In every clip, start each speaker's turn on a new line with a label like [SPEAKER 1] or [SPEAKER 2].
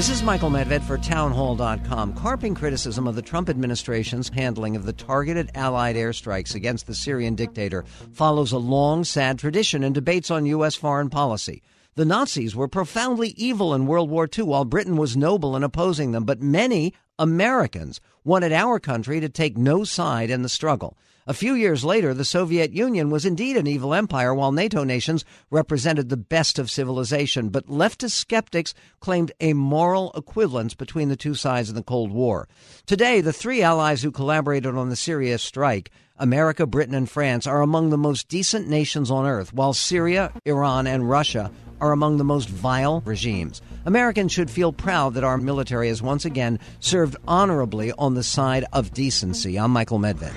[SPEAKER 1] This is Michael Medved for townhall.com. Carping criticism of the Trump administration's handling of the targeted Allied airstrikes against the Syrian dictator follows a long, sad tradition in debates on U.S. foreign policy. The Nazis were profoundly evil in World War II while Britain was noble in opposing them, but many Americans wanted our country to take no side in the struggle. A few years later, the Soviet Union was indeed an evil empire, while NATO nations represented the best of civilization. But leftist skeptics claimed a moral equivalence between the two sides in the Cold War. Today, the three allies who collaborated on the Syria strike America, Britain, and France are among the most decent nations on earth, while Syria, Iran, and Russia are among the most vile regimes. Americans should feel proud that our military has once again served honorably on the side of decency. I'm Michael Medved.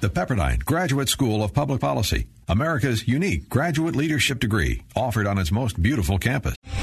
[SPEAKER 2] The Pepperdine Graduate School of Public Policy, America's unique graduate leadership degree, offered on its most beautiful campus.